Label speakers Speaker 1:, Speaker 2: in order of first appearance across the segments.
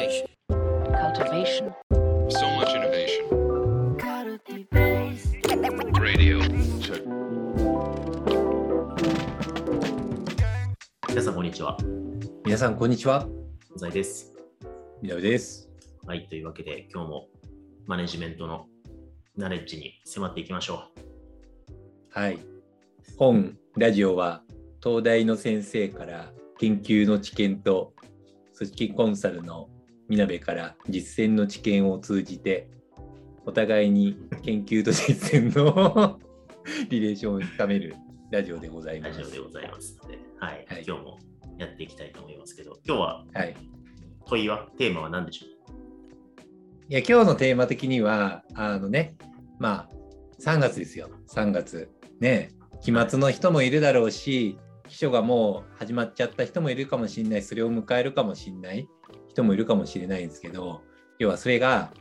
Speaker 1: Cultivation.
Speaker 2: cultivation,
Speaker 3: So much innovation. Radio. Check.
Speaker 1: 皆さん、こんにちは。
Speaker 4: 皆さん、こんにちは。
Speaker 1: 小沢です。
Speaker 4: みなべです。
Speaker 1: はい、というわけで、今日もマネジメントのナレッジに迫っていきましょ
Speaker 4: はい。本ラジオは、東大の先生から研究の知見と、組織コンサルのみなべから実践の知見を通じて、お互いに研究と実践の リレーションを深めるラジオでございうます。
Speaker 1: ラジオでございますので、はい、
Speaker 4: はい。
Speaker 1: 今日もやっていきたいと思いますけど、今日は
Speaker 4: はい。
Speaker 1: 問いは、テーマは何でしょ
Speaker 4: いや、今日のテーマ的には、あのね、まあ、3月ですよ、3月。ね、期末の人もいるだろうし、秘書がもう始まっちゃった人もいるかもしれない、それを迎えるかもしれない人もいるかもしれないんですけど、要はそれが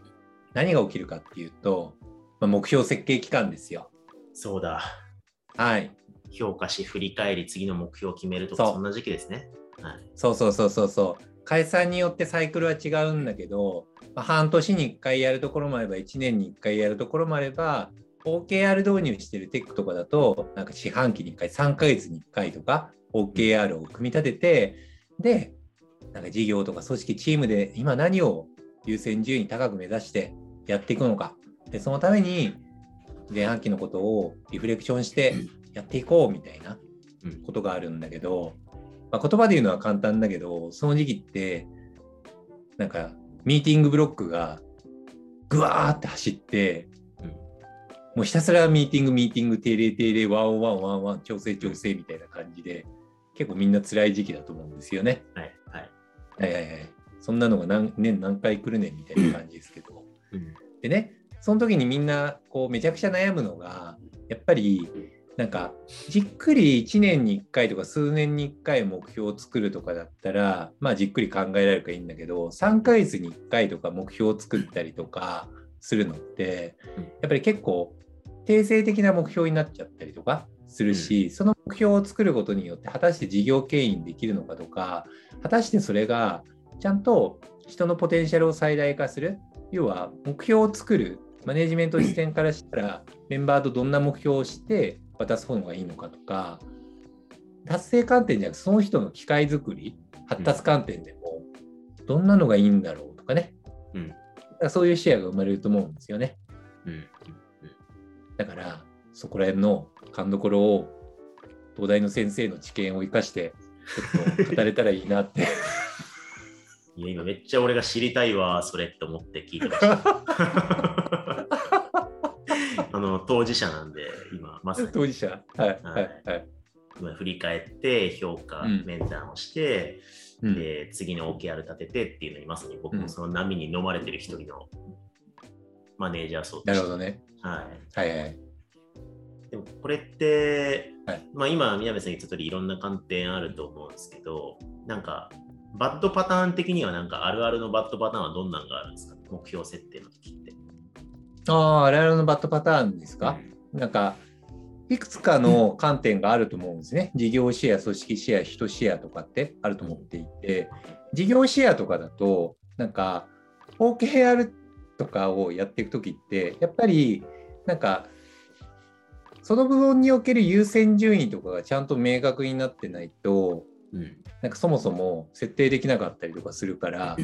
Speaker 4: 何が起きるかっていうと、まあ、目標設計期間ですよ。
Speaker 1: うそうだ、
Speaker 4: はい。
Speaker 1: 評価し、振り返り、次の目標を決めるとか、
Speaker 4: そう
Speaker 1: そんな時期ですね。はい、
Speaker 4: そうそうそうそうそう。解散によってサイクルは違うんだけど、まあ、半年に1回やるところもあれば、1年に1回やるところもあれば、OKR 導入してるテックとかだと、なんか四半期に1回、3ヶ月に1回とか、OKR を組み立てて、で、なんか事業とか組織、チームで今何を優先順位高く目指してやっていくのか。で、そのために前半期のことをリフレクションしてやっていこうみたいな
Speaker 1: うん
Speaker 4: ことがあるんだけど、まあ、言葉で言うのは簡単だけど、その時期って、なんか、ミーティングブロックがぐわーって走って、
Speaker 1: うん
Speaker 4: もうひたすらミーティング、ミーティング、定例、定例、1on1、1on1、調整、調整みたいな感じで、結構みんな辛い時期だと思うんですよね。
Speaker 1: はい、はい。
Speaker 4: はいはいはい。そんなのが何年何回来るねんみたいな感じですけど。
Speaker 1: うん
Speaker 4: でね、その時にみんなこうめちゃくちゃ悩むのが、やっぱりなんかじっくり1年に1回とか数年に1回目標を作るとかだったら、まあじっくり考えられるからいいんだけど、3ヶ月に1回とか目標を作ったりとかするのって
Speaker 1: うん、
Speaker 4: やっぱり結構定性的な目標になっちゃったりとかするし、その目標を作ることによって果たして事業経営にできるのかとか、果たしてそれがちゃんと人のポテンシャルを最大化する要は目標を作るマネジメント視点からしたらメンバーとどんな目標をして渡す方がいいのかとか達成観点じゃなくてその人の機械作り発達観点でもどんなのがいいんだろうとかね、
Speaker 1: うん。
Speaker 4: そういう視野が生まれると思うんですよね。
Speaker 1: うん。
Speaker 4: だからそこら辺の勘どころを東大の先生の知見を生かしてちょっと語れたらいいなって。
Speaker 1: いや、今めっちゃ俺が知りたいわ、それって思って聞いてました。あの、当事者なんで、今、まさに。
Speaker 4: 当事者。はいはい。はい、
Speaker 1: 今振り返って、評価、
Speaker 4: うん。
Speaker 1: 面談をして、
Speaker 4: うん。
Speaker 1: で、次の OKR 立ててっていうのに、まさに僕
Speaker 4: うん。
Speaker 1: もその波に飲まれてる一人のマネージャー層と
Speaker 4: な
Speaker 1: して。
Speaker 4: るほどね。
Speaker 1: はい。
Speaker 4: はいはい
Speaker 1: これって、
Speaker 4: はい。
Speaker 1: まあ今、宮部さん言った通りいろんな観点あると思うんですけど、なんか、バッドパターン的にはなんかあるあるのバッドパターンはどんなんがあるんですか？目標設定の時って。
Speaker 4: ああ、あれあれのバッドパターンですか、なんか、いくつかの観点があると思うんですね。事業シェア、組織シェア、人シェアとかってあると思っていて、事業シェアとかだと、なんか、OKR とかをやっていくときって、やっぱり、なんか、その部分における優先順位とかがちゃんと明確になってないと、
Speaker 1: うん。
Speaker 4: なんかそもそも設定できなかったりとかするから、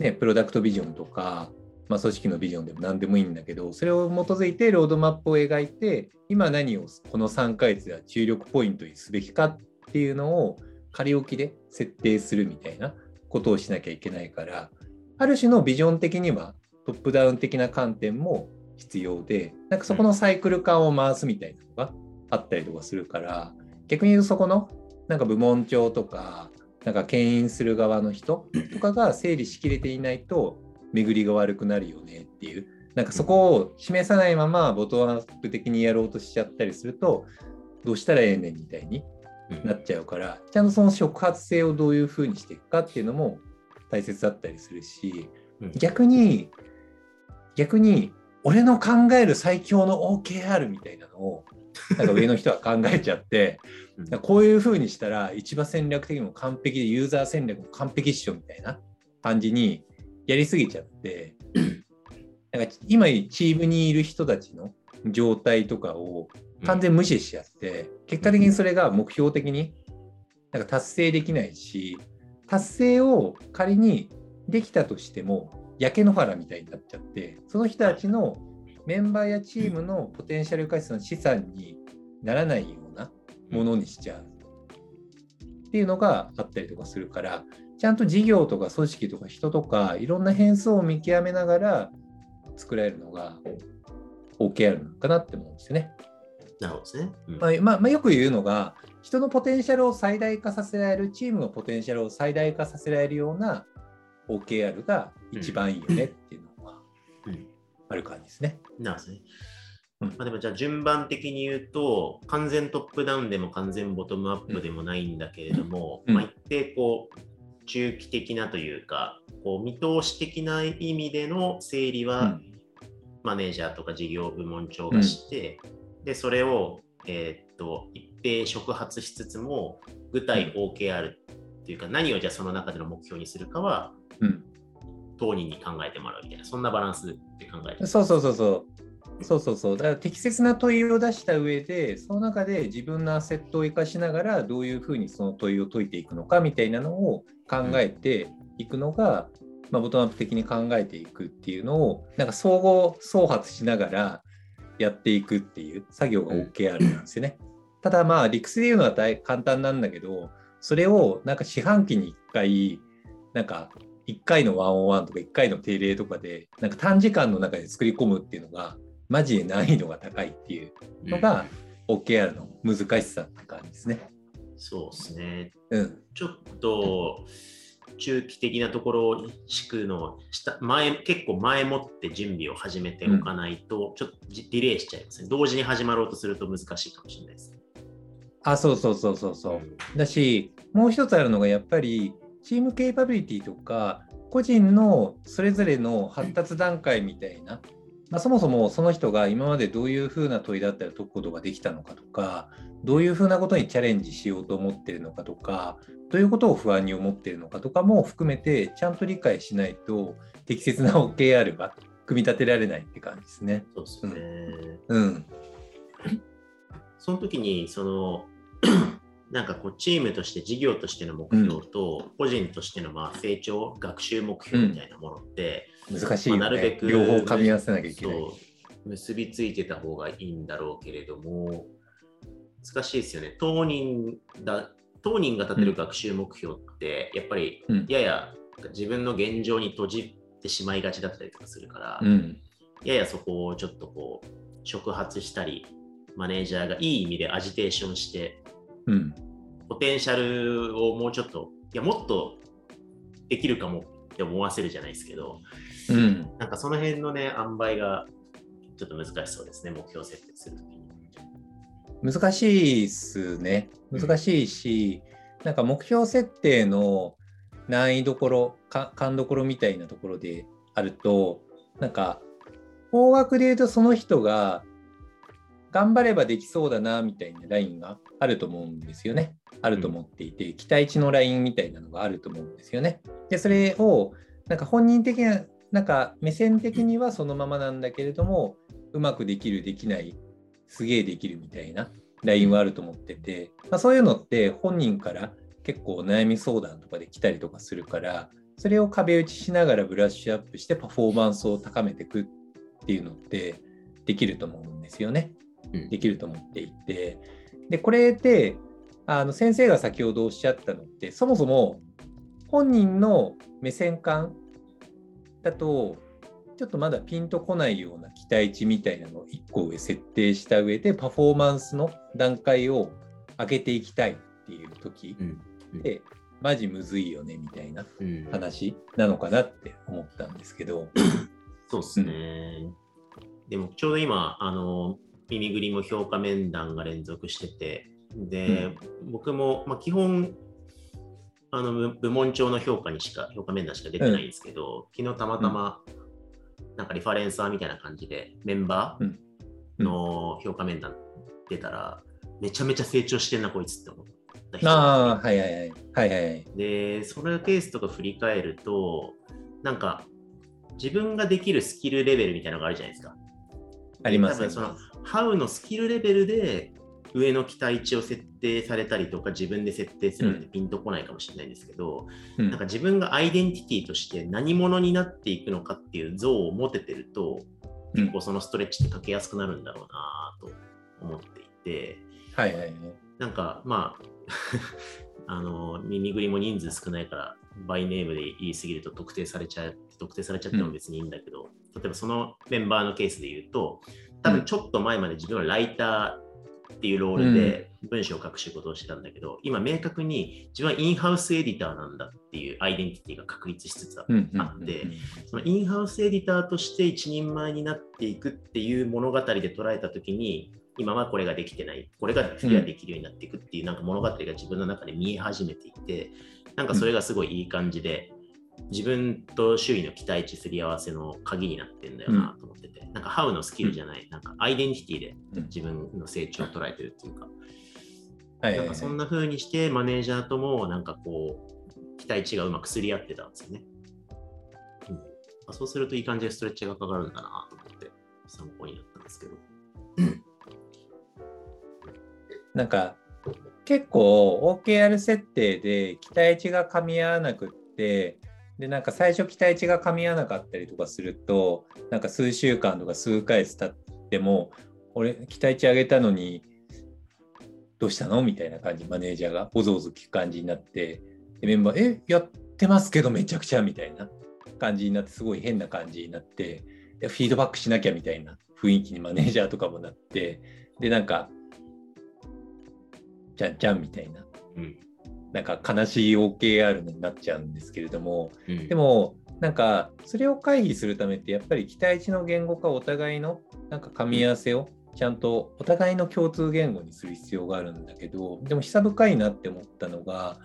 Speaker 4: ね、プロダクトビジョンとか、まあ、組織のビジョンでも何でもいいんだけど、それを基づいてロードマップを描いて、今何をこの3ヶ月では注力ポイントにすべきかっていうのを仮置きで設定するみたいなことをしなきゃいけないから、ある種のビジョン的にはトップダウン的な観点も必要で、なんかそこのサイクル感を回すみたいなのがあったりとかするから、逆に言うとそこのなんか部門長とか、なんか牽引する側の人とかが整理しきれていないと巡りが悪くなるよねっていう、なんかそこを示さないままボトムアップ的にやろうとしちゃったりすると、どうしたらええねんみたいに
Speaker 1: うん。
Speaker 4: なっちゃうから、ちゃんとその触発性をどういうふうにしていくかっていうのも大切だったりするし、
Speaker 1: うん。
Speaker 4: 逆に、逆に、俺の考える最強の OKR みたいなのを、なんか上の人は考えちゃって、
Speaker 1: うん。
Speaker 4: こういう風にしたら市場戦略的にも完璧でユーザー戦略も完璧っしょみたいな感じにやりすぎちゃって、なんか今チームにいる人たちの状態とかを完全無視しちゃって、結果的にそれが目標的になんか達成できないし、達成を仮にできたとしても、焼け野原みたいになっちゃって、その人たちのメンバーやチームのポテンシャル開発の資産にならないようなものにしちゃうっていうのがあったりとかするから、ちゃんと事業とか組織とか人とかいろんな変数を見極めながら作られるのが OKR なのかなって思うんですよね。
Speaker 1: なるほどですね。うん
Speaker 4: まあまあまあ、よく言うのが人のポテンシャルを最大化させられるチームのポテンシャルを最大化させられるような OKR が一番いいよねっていうのが
Speaker 1: うん。
Speaker 4: ある感じですね。
Speaker 1: なるほどね。
Speaker 4: うん。
Speaker 1: まあ、でもじゃあ順番的に言うと、完全トップダウンでも完全ボトムアップでもないんだけれども、
Speaker 4: うん。
Speaker 1: まあ、一定こう中期的なというか、こう見通し的な意味での整理は、
Speaker 4: うん。
Speaker 1: マネージャーとか事業部門長がして、でそれを、えーっと一定触発しつつも、具体 OKR っていうか、何をじゃあその中での目標にするかは、
Speaker 4: うん
Speaker 1: 当人に考えてもらうみたいな、そんなバランスで考えて
Speaker 4: そうそうそうそう。そうそうそう。だから適切な問いを出した上で、その中で自分のアセットを生かしながら、どういうふうにその問いを解いていくのかみたいなのを考えていくのが、まあ、ボトムアップ的に考えていくっていうのを、なんか総合総発しながらやっていくっていう作業が OKR なんですよね。ただまあ理屈で言うのは大簡単なんだけど、それをなんか四半期に1回、なんか1回のワンオンワンとか1回の定例とかで、なんか短時間の中で作り込むっていうのが、マジで難易度が高いっていうのが、OKR の難しさって感じですね。
Speaker 1: そうですね。
Speaker 4: うん。
Speaker 1: ちょっと中期的なところを敷くのをした前結構前もって準備を始めておかないと、ちょっとディレイしちゃいますね。同時に始まろうとすると難しいかもしれないですね。
Speaker 4: あ、そうそうそうそうそう。
Speaker 1: ん
Speaker 4: だし、もう一つあるのがやっぱり、チームケイパビリティとか、個人のそれぞれの発達段階みたいな、まあ、そもそもその人が今までどういうふうな問いだったら解くことができたのかとか、どういうふうなことにチャレンジしようと思ってるのかとか、どういうことを不安に思っているのかとかも含めて、ちゃんと理解しないと、適切な OKR が組み立てられないって感じですね。
Speaker 1: そうですね。
Speaker 4: うん。
Speaker 1: その時にそのなんかこうチームとして事業としての目標と、個人としてのまあ成長学習目標みたいなものって、
Speaker 4: 難しいよね。
Speaker 1: まあなるべく
Speaker 4: 両方噛み合わせなきゃいけない。
Speaker 1: 結びついてた方がいいんだろうけれども難しいですよね当人だ当人が立てる学習目標ってやっぱり
Speaker 4: うん
Speaker 1: やや自分の現状に閉じてしまいがちだったりとかするから、
Speaker 4: うん。
Speaker 1: ややそこをちょっとこう触発したりマネージャーがいい意味でアジテーションして
Speaker 4: うん。
Speaker 1: ポテンシャルをもうちょっといやもっとできるかもって思わせるじゃないですけど
Speaker 4: うん。
Speaker 1: なんかその辺のね、塩梅がちょっと難しそうですね、目標設定するときに。
Speaker 4: 難しいっすね。難しいし、なんか目標設定の難易どころ、か勘どころみたいなところであると、なんか方角で言うとその人が頑張ればできそうだなみたいなラインがあると思うんですよね。あると思っていて、期待値のラインみたいなのがあると思うんですよね。で、それをなんか本人的な、なんか目線的にはそのままなんだけれども、うまくできる、できない、すげえできるみたいなラインはあると思ってて、まあ、そういうのって本人から結構悩み相談とかで来たりとかするから、それを壁打ちしながらブラッシュアップしてパフォーマンスを高めていくっていうのってできると思うんですよね。
Speaker 1: うん
Speaker 4: できると思っていて。で、これって、あの先生が先ほどおっしゃったのって、そもそも本人の目線感だと、ちょっとまだピンとこないような期待値みたいなのを1個上設定した上で、パフォーマンスの段階を上げていきたいっていう時
Speaker 1: うん
Speaker 4: で、マジむずいよねみたいな
Speaker 1: うん
Speaker 4: 話なのかなって思ったんですけど。
Speaker 1: そうですね。でもちょうど今、あの耳ぐりも評価面談が連続してて、で、僕も、まあ、基本、あの部部門長の評価にしか、評価面談しか出てないんですけど、昨日たまたま、なんかリファレンサーみたいな感じで、メンバーの評価面談出たら、めちゃめちゃ成長してんな、こいつって思った
Speaker 4: ああ、はいはいはい。はいはいはい。
Speaker 1: で、そのケースとか振り返ると、なんか自分ができるスキルレベルみたいなのがあるじゃないですか。
Speaker 4: あります
Speaker 1: 多分そのスキルレベルで上の期待値を設定されたりとか自分で設定するのでピンとこないかもしれないんですけど、
Speaker 4: うん。
Speaker 1: なんか自分がアイデンティティとして何者になっていくのかっていう像を持ててると、
Speaker 4: うん。
Speaker 1: 結構そのストレッチってかけやすくなるんだろうなと思っていて、
Speaker 4: はいはいはい。
Speaker 1: なんかまあ、あの耳ぐりも人数少ないから、バイネームで言いすぎると特定されちゃう、特定されちゃっても別にいいんだけど、例えばそのメンバーのケースで言うと、多分ちょっと前まで自分はライターっていうロールで文章を書く仕事をしてたんだけど、今明確に自分はインハウスエディターなんだっていうアイデンティティが確立しつつあ
Speaker 4: うんうんうん
Speaker 1: あって、そのインハウスエディターとして一人前になっていくっていう物語で捉えたときに、今はこれができてない、これが次はできるようになっていくっていうなんか物語が自分の中で見え始めていて、なんかそれがすごいいい感じで、自分と周囲の期待値すり合わせの鍵になってんだよなと思ってて、なんかハウのスキルじゃない、なんかアイデンティティで
Speaker 4: うん。
Speaker 1: 自分の成長を捉えてるっていうか、
Speaker 4: はい。はいはい
Speaker 1: なんかそんな風にしてマネージャーともなんかこう期待値がうまくすり合ってたんですよね。うん。まあ、そうするといい感じでストレッチがかかるんだなと思って参考になったんですけど。
Speaker 4: なんか結構 OKR 設定で期待値が噛み合わなくってでなんか最初期待値が噛み合わなかったりとかするとなんか数週間とか数ヶ月経っても俺期待値上げたのにどうしたのみたいな感じマネージャーがおぞおぞ聞く感じになってでメンバーえやってますけどめちゃくちゃみたいな感じになってすごい変な感じになってでフィードバックしなきゃみたいな雰囲気にマネージャーとかもなってでなんかじゃんじゃんみたいな、
Speaker 1: うん。
Speaker 4: なんか悲しい OKR になっちゃうんですけれども、
Speaker 1: うん
Speaker 4: でも、なんかそれを回避するためって、やっぱり期待値の言語化、お互いのなんか噛み合わせをちゃんとお互いの共通言語にする必要があるんだけど、でも久深いなって思ったのが、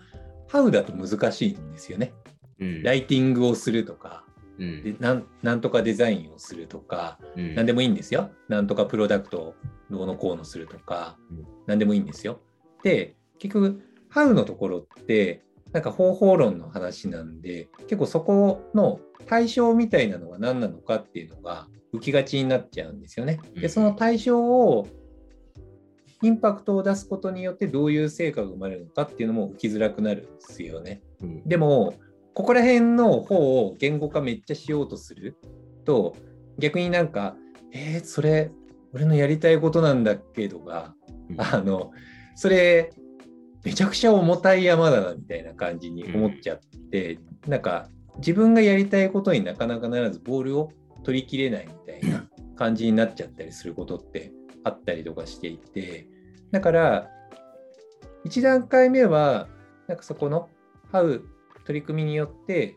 Speaker 4: How だと難しいんですよね。
Speaker 1: うん
Speaker 4: ライティングをするとか、
Speaker 1: うん
Speaker 4: でなんとかデザインをするとか、
Speaker 1: うん
Speaker 4: 何でもいいんですよ。なんとかプロダクトをどうのこうのするとか
Speaker 1: うん、
Speaker 4: 何でもいいんですよ。で、結局、How のところって、なんか方法論の話なんで、結構そこの対象みたいなのが何なのかっていうのが浮きがちになっちゃうんですよね。で、
Speaker 1: うん
Speaker 4: その対象を、インパクトを出すことによってどういう成果が生まれるのかっていうのも浮きづらくなるんですよね。
Speaker 1: うん
Speaker 4: でも、ここら辺の方を言語化めっちゃしようとすると、逆になんか、えー、それ、俺のやりたいことなんだけどが、
Speaker 1: うん
Speaker 4: あの、それ、めちゃくちゃ重たい山だなみたいな感じに思っちゃって、なんか、自分がやりたいことになかなかならず、ボールを取りきれないみたいな感じになっちゃったりすることってあったりとかしていて、だから、1段階目は、なんかそこの、ハウ取り組みによって、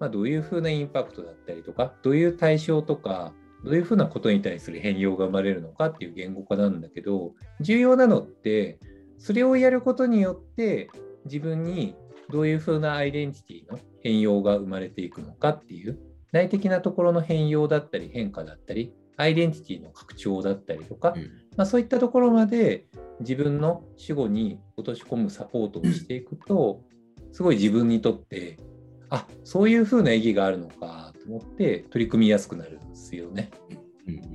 Speaker 4: まあ、どういうふうなインパクトだったりとか、どういう対象とか、どういうふうなことに対する変容が生まれるのかっていう言語化なんだけど、重要なのって、それをやることによって、自分にどういうふうなアイデンティティの変容が生まれていくのかっていう、内的なところの変容だったり変化だったり、アイデンティティの拡張だったりとか、
Speaker 1: うん
Speaker 4: まあ、そういったところまで自分の主語に落とし込むサポートをしていくと、すごい自分にとって、あそういうふうな意義があるのかと思って取り組みやすくなるんですよね。
Speaker 1: うんうん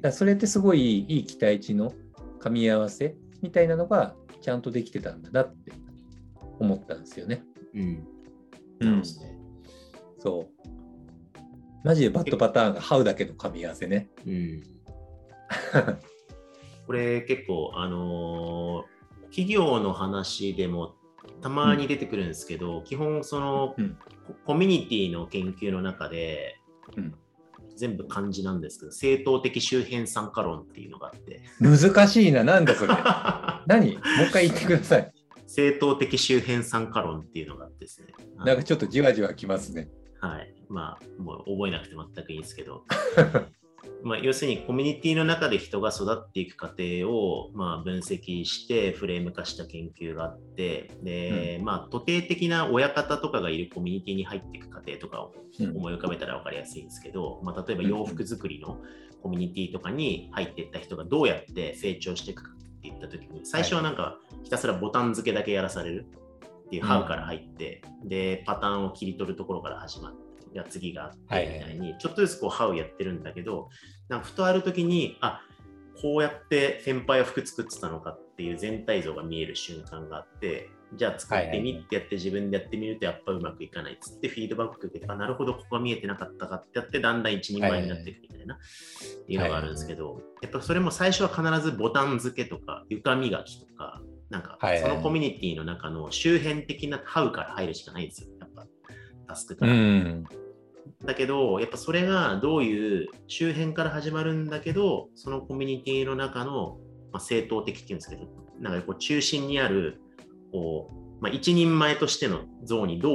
Speaker 4: だそれってすごいいい期待値の噛み合わせみたいなのがちゃんとできてたんだなって思ったんですよね。
Speaker 1: うん。うん。
Speaker 4: うん
Speaker 1: そう。
Speaker 4: マジでバッドパターンがハウだけの噛み合わせね。
Speaker 1: うん。これ結構、あのー企業の話でもたまに出てくるんですけど、基本その、
Speaker 4: うん。
Speaker 1: ココミュニティの研究の中で、
Speaker 4: うん
Speaker 1: 全部漢字なんですけど、正当的周辺参加論っていうのがあって、
Speaker 4: 難しいな、なんだそれ。何？もう一回言ってください。
Speaker 1: 正当的周辺参加論っていうのがあってですね。
Speaker 4: なんかちょっとじわじわきますね。
Speaker 1: はい。まあ、もう覚えなくて全くいいんですけど、まあ、要するにコミュニティの中で人が育っていく過程を、まあ、分析してフレーム化した研究があって、で、まあ、徒弟的な親方とかがいるコミュニティに入っていく過程とかを
Speaker 4: うん。
Speaker 1: 思い浮かべたら分かりやすいんですけど、まあ、例えば洋服作りのコミュニティとかに入っていった人がどうやって成長していくかっていった時に、最初はなんかひたすらボタン付けだけやらされるっていうハウから入って、で、パターンを切り取るところから始まって、が次があってみたいに、ちょっとずつこう、ハウやってるんだけど、なんかふとある時に、あこうやって先輩は服作ってたのかっていう全体像が見える瞬間があって、じゃあ作ってみってやって自分でやってみるとやっぱうまくいかないっつってフィードバック受けて、あ、なるほど、ここが見えてなかったかってやって、だんだん一人前になっていくみたいな、っていうのがあるんですけど、やっぱそれも最初は必ずボタン付けとか床磨きとか、なんか
Speaker 4: はい
Speaker 1: そのコミュニティの中の周辺的なハウから入るしかないんですよ、やっぱタスクか
Speaker 4: う
Speaker 1: ら。
Speaker 4: ん。
Speaker 1: だけど、やっぱそれがどういう周辺から始まるんだけど、そのコミュニティの中の、まあ、正当的っていうんですけど、なんかこう中心にあるこう、まあ、一人前としての像にどう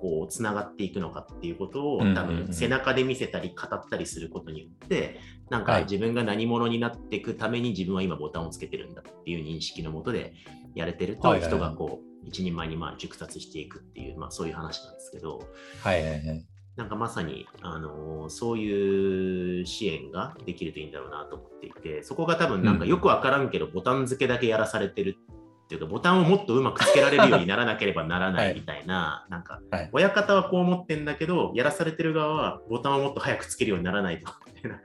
Speaker 1: こうつながっていくのかっていうことを多分背中で見せたり語ったりすることによって、なん
Speaker 4: はい
Speaker 1: か自分が何者になっていくために自分は今ボタンをつけてるんだっていう認識のもとでやれてると人がこう一人前にまあ熟達していくっていう、まあ、そういう話なんですけど。
Speaker 4: はいはいはい。
Speaker 1: なんかまさに、あのーそういう支援ができるといいんだろうなと思っていて、そこが多分なんかよくわからんけど、ボタン付けだけやらされてるっていうか、ボタンをもっとうまくつけられるようにならなければならな
Speaker 4: はい。い
Speaker 1: みたいな、なんか
Speaker 4: はい、
Speaker 1: 親方はこう思ってんだけど、やらされてる側はボタンをもっと早くつけるようにならないと、みたいな、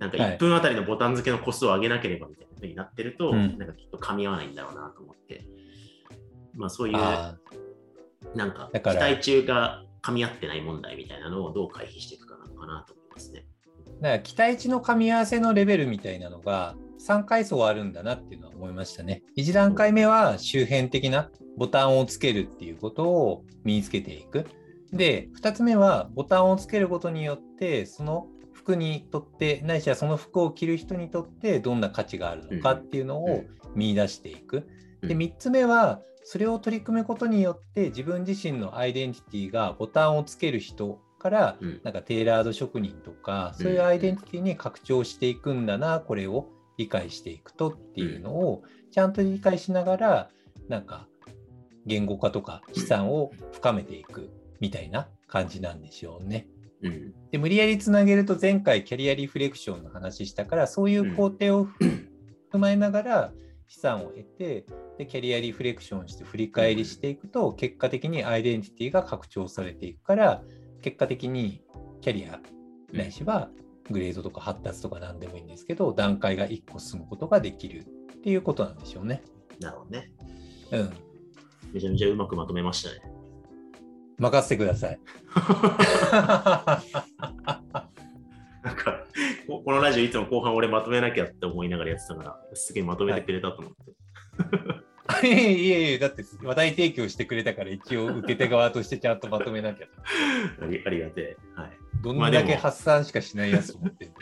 Speaker 1: なんか
Speaker 4: はい。
Speaker 1: 1分あたりのボタン付けの個数を上げなければみたいな風になってると、
Speaker 4: うん。
Speaker 1: なんかきっと噛み合わないんだろうなと思って、まあそういう、
Speaker 4: あ
Speaker 1: なんか期待中が噛み合ってない問題みたいなのをどう回避していくかなのかなと思いますね。
Speaker 4: だから期待値の噛み合わせのレベルみたいなのが3階層あるんだなっていうのは思いましたね。1段階目は周辺的なボタンをつけるっていうことを身につけていく。で、2つ目はボタンをつけることによってその服にとってないしはその服を着る人にとってどんな価値があるのかっていうのを見出していく。で
Speaker 1: うん
Speaker 4: 3つ目はそれを取り組むことによって自分自身のアイデンティティがボタンをつける人から
Speaker 1: うん。
Speaker 4: なんかテーラード職人とかそういうアイデンティティに拡張していくんだなこれを理解していくとっていうのをちゃんと理解しながらなんか言語化とか資産を深めていくみたいな感じなんでしょうね。
Speaker 1: うん。
Speaker 4: で無理やりつなげると前回キャリアリフレクションの話したからそういう工程を 踏まえながら資産を得てでキャリアリフレクションして振り返りしていくと結果的にアイデンティティが拡張されていくから結果的にキャリアないしはグレードとか発達とか何でもいいんですけど段階が1個進むことができるっていうことなんでしょうね。
Speaker 1: なるほどね。
Speaker 4: うん。
Speaker 1: めちゃめちゃうまくまとめましたね。
Speaker 4: 任せてください。
Speaker 1: なんか、ここのラジオいつも後半俺まとめなきゃって思いながらやってたから、すげえまとめてくれたと思って。
Speaker 4: いえいえいえ、だって話題提供してくれたから一応受け手側としてちゃんとまとめなきゃ。
Speaker 1: ありありがてえ。はい。
Speaker 4: どんだけ発散しかしないやつと思って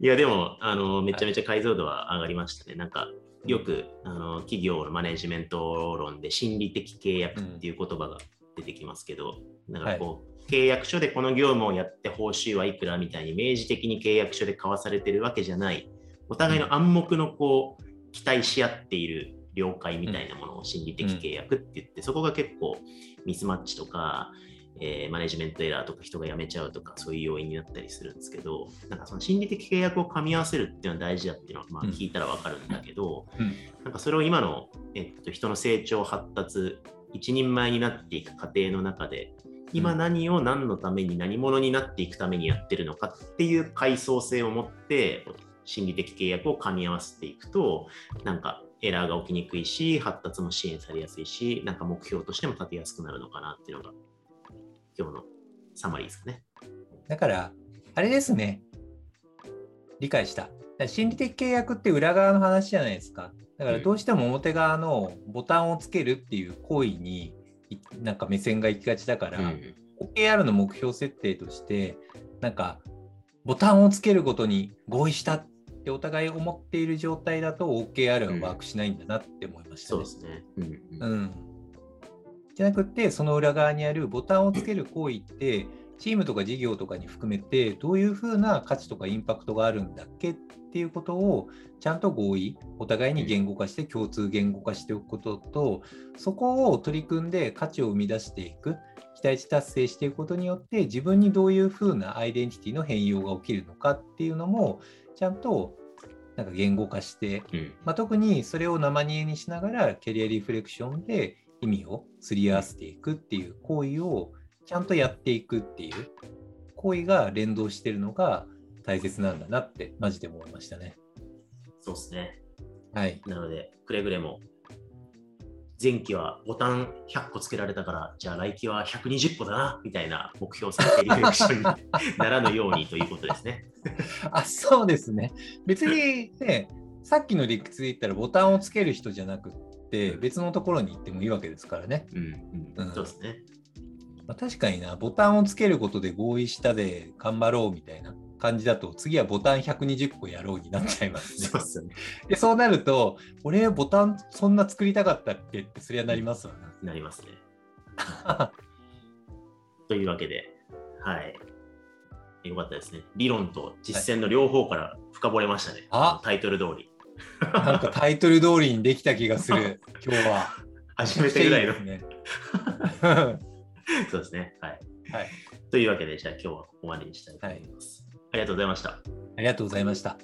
Speaker 1: いや、でも、あの、めちゃめちゃ解像度は上がりましたね。なんか、よく、あの、企業のマネジメント論で心理的契約っていう言葉が出てきますけど、なんかこう、契約書でこの業務をやって報酬はいくらみたいに明示的に契約書で交わされてるわけじゃない、お互いの暗黙のこう、期待し合っている了解みたいなものを心理的契約って言って、そこが結構ミスマッチとか、えーマネジメントエラーとか人が辞めちゃうとかそういう要因になったりするんですけどなんかその心理的契約を噛み合わせるっていうのは大事だっていうのはまあ
Speaker 4: うん。
Speaker 1: 聞いたら分かるんだけど、
Speaker 4: うん。
Speaker 1: なんかそれを今の、えっと、人の成長発達一人前になっていく過程の中で今何を何のために何者になっていくためにやってるのかっていう階層性を持って心理的契約を噛み合わせていくとなんかエラーが起きにくいし発達も支援されやすいしなんか目標としても立てやすくなるのかなっていうのが今日のサマリーですかね。
Speaker 4: だから、あれですね。理解した。心理的契約って裏側の話じゃないですか。だからどうしても表側のボタンをつけるっていう行為にいなんか目線が行きがちだから、
Speaker 1: うん
Speaker 4: OKR の目標設定として、なんかボタンをつけることに合意したってお互い思っている状態だと OKR はワークしないんだなって思いましたね。
Speaker 1: そうですね。うんうん
Speaker 4: うん。じゃなくて、その裏側にあるボタンをつける行為って、チームとか事業とかに含めて、どういうふうな価値とかインパクトがあるんだっけっていうことを、ちゃんと合意、お互いに言語化して、共通言語化しておくことと、そこを取り組んで価値を生み出していく、期待値達成していくことによって、自分にどういうふうなアイデンティティの変容が起きるのかっていうのも、ちゃんとなんか言語化して
Speaker 1: うん。
Speaker 4: まあ、特にそれを生煮えにしながらキャリアリフレクションで意味をすり合わせていくっていう行為をちゃんとやっていくっていう行為が連動してるのが大切なんだなってマジで思いましたね。
Speaker 1: そうですね。
Speaker 4: はい。
Speaker 1: なので、くれぐれも、前期はボタン100個つけられたから、じゃあ来期は120個だな、みたいな目標設定リフレクションに ならぬようにということですね。
Speaker 4: あ、そうですね。別にね、さっきの理屈で言ったらボタンをつける人じゃなくって、別のところに行ってもいいわけですからね。
Speaker 1: うん、
Speaker 4: うん
Speaker 1: そうですね。
Speaker 4: まあ、確かにな、ボタンをつけることで合意したで頑張ろうみたいな感じだと、次はボタン120個やろうになっちゃいますね。
Speaker 1: そうですよね。
Speaker 4: で、そうなると、俺ボタンそんな作りたかったっけ？って、そりゃなりますわな。
Speaker 1: なりますね。というわけで、はい。よかったですね。理論と実践の両方から深掘れましたね。
Speaker 4: あ
Speaker 1: タイトル通り。
Speaker 4: なんかタイトル通りにできた気がする、今日は。
Speaker 1: 初めてぐらいの。そうですね。はい。
Speaker 4: はい。
Speaker 1: というわけで、じゃあ今日はここまでにしたいと思います。あありがとうございました。
Speaker 4: ありがとうございました。